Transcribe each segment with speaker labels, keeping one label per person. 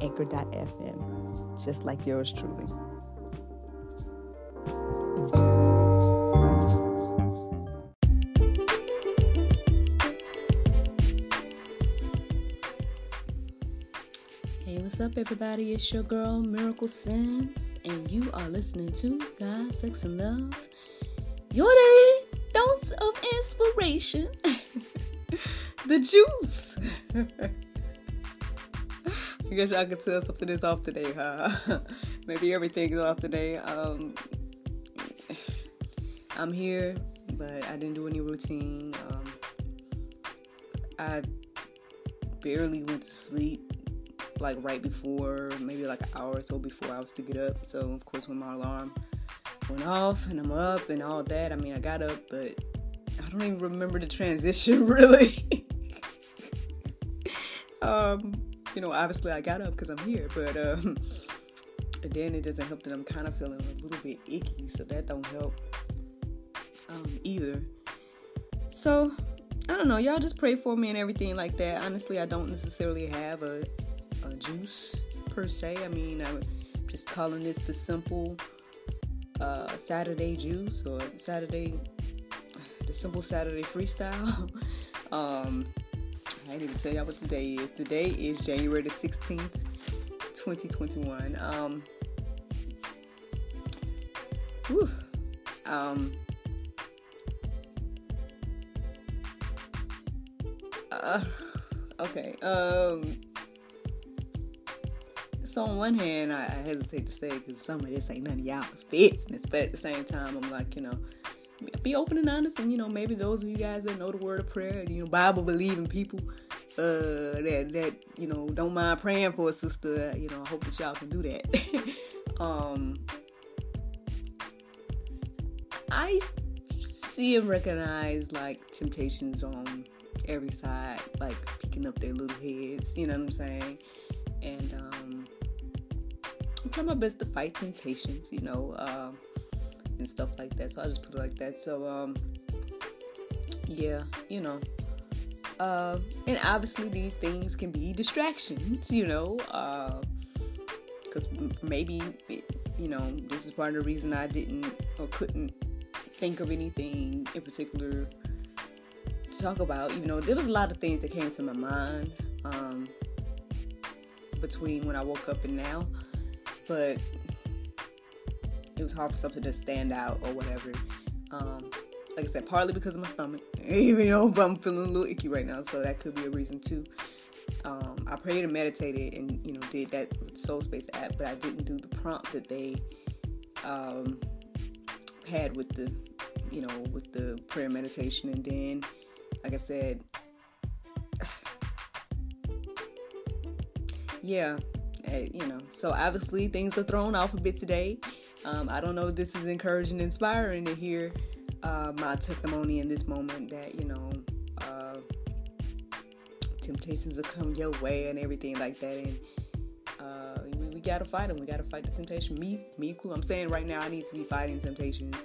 Speaker 1: anchor.fm, just like yours truly. Hey, what's up, everybody? It's your girl Miracle Sims, and you are listening to God, Sex, and Love. Your day dose of inspiration. the juice. I guess y'all could tell something is off today, huh? Maybe everything's off today. Um, I'm here, but I didn't do any routine. Um, I barely went to sleep, like right before, maybe like an hour or so before I was to get up. So, of course, when my alarm went off and I'm up and all that, I mean, I got up, but I don't even remember the transition really. um, you know, obviously I got up because I'm here, but um, then it doesn't help that I'm kind of feeling a little bit icky, so that don't help um, either. So I don't know, y'all just pray for me and everything like that. Honestly, I don't necessarily have a, a juice per se. I mean, I'm just calling this the simple uh, Saturday juice or Saturday, the simple Saturday freestyle. um, I didn't even tell y'all what today is. Today is January the 16th, 2021. Um, whew, um, uh, okay. Um, so on one hand, I, I hesitate to say because some of this ain't none of y'all's business, but at the same time, I'm like, you know, be open and honest, and you know, maybe those of you guys that know the word of prayer, you know, Bible believing people, uh, that that you know don't mind praying for a sister. You know, I hope that y'all can do that. um, I see and recognize like temptations on every side, like picking up their little heads. You know what I'm saying? And um, I'm trying my best to fight temptations. You know. Um, and stuff like that. So I just put it like that. So um yeah, you know. Uh, and obviously these things can be distractions, you know, because uh, maybe it, you know this is part of the reason I didn't or couldn't think of anything in particular to talk about. You know, there was a lot of things that came to my mind um, between when I woke up and now, but it was hard for something to stand out or whatever. Um, like I said, partly because of my stomach, even though I'm feeling a little icky right now, so that could be a reason too. Um, I prayed and meditated and you know did that Soul Space app, but I didn't do the prompt that they um, had with the you know with the prayer meditation, and then like I said, yeah, eh, you know. So obviously things are thrown off a bit today. Um, I don't know if this is encouraging, inspiring to hear uh, my testimony in this moment that you know uh, temptations will come your way and everything like that, and uh, we, we, gotta fight them. We gotta fight the temptation. Me, me, cool. I'm saying right now, I need to be fighting temptations.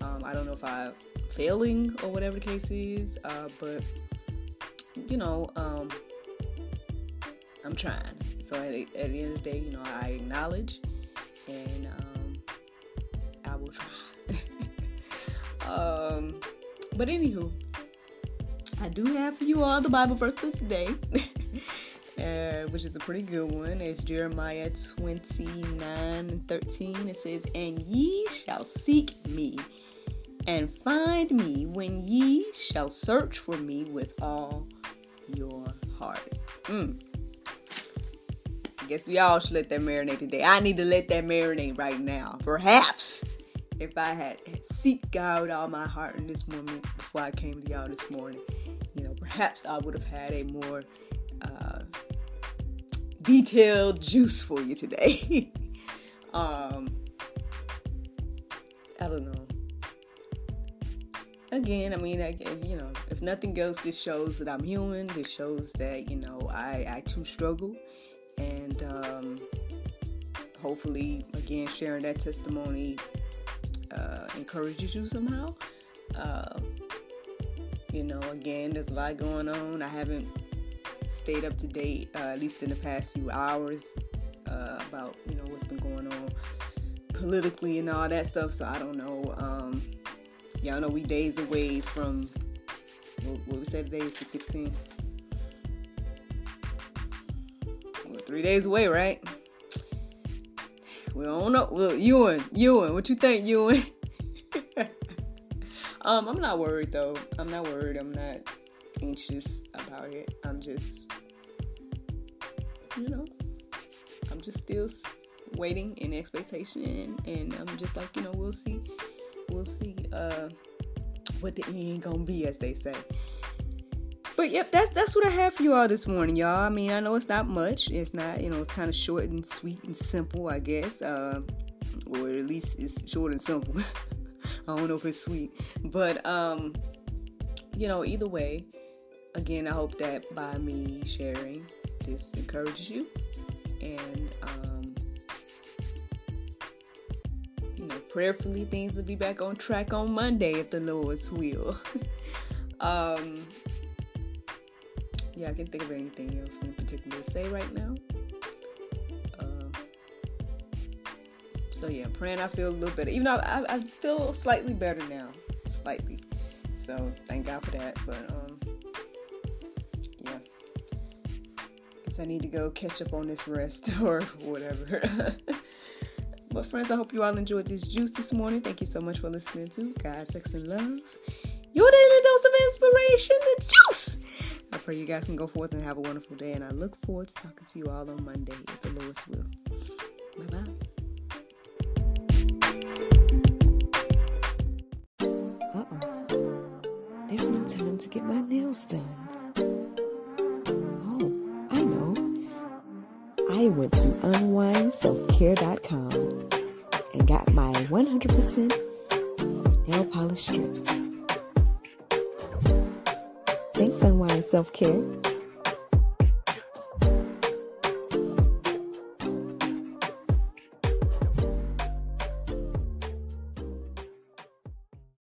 Speaker 1: Um, I don't know if I'm failing or whatever the case is, uh, but you know, um, I'm trying. So at, at, the end of the day, you know, I acknowledge and. Um, but anywho, I do have for you all the Bible verse today, uh, which is a pretty good one. It's Jeremiah 29 and 13. It says, And ye shall seek me and find me when ye shall search for me with all your heart. Mm. I guess we all should let that marinate today. I need to let that marinate right now. Perhaps if I had, seek God with all my heart in this moment before I came to y'all this morning, you know, perhaps I would have had a more, uh, detailed juice for you today. um, I don't know. Again, I mean, I, you know, if nothing else, this shows that I'm human. This shows that you know I I too struggle, and um, hopefully, again, sharing that testimony uh, encourages you somehow. Uh, you know, again, there's a lot going on. I haven't stayed up to date, uh, at least in the past few hours, uh, about you know what's been going on politically and all that stuff. So I don't know. Um, y'all know we days away from what, what we said today is the 16th. We're three days away, right? We don't know. Well, Ewan, Ewan, what you think, Ewan? um, I'm not worried though. I'm not worried. I'm not anxious about it. I'm just, you know, I'm just still waiting in expectation, and I'm just like, you know, we'll see, we'll see uh, what the end gonna be, as they say. But yep, that's that's what I have for you all this morning, y'all. I mean, I know it's not much. It's not, you know, it's kind of short and sweet and simple, I guess. Uh, or at least it's short and simple. I don't know if it's sweet, but um, you know, either way, again, I hope that by me sharing this encourages you and um, you know, prayerfully things will be back on track on Monday if the Lord's will. um, yeah, I can't think of anything else in particular to say right now. Uh, so yeah, praying I feel a little better. Even though I, I feel slightly better now, slightly. So thank God for that. But um, yeah, guess I need to go catch up on this rest or whatever. but friends, I hope you all enjoyed this juice this morning. Thank you so much for listening to God, Sex, and Love. Your daily dose of inspiration, the juice. I pray you guys can go forth and have a wonderful day, and I look forward to talking to you all on Monday if the Lord's will. Bye bye. Uh-oh.
Speaker 2: There's no time to get my nails done. Oh, I know. I went to unwindselfcare.com and got my 100% nail polish strips. Thanks, Unwind Self Care.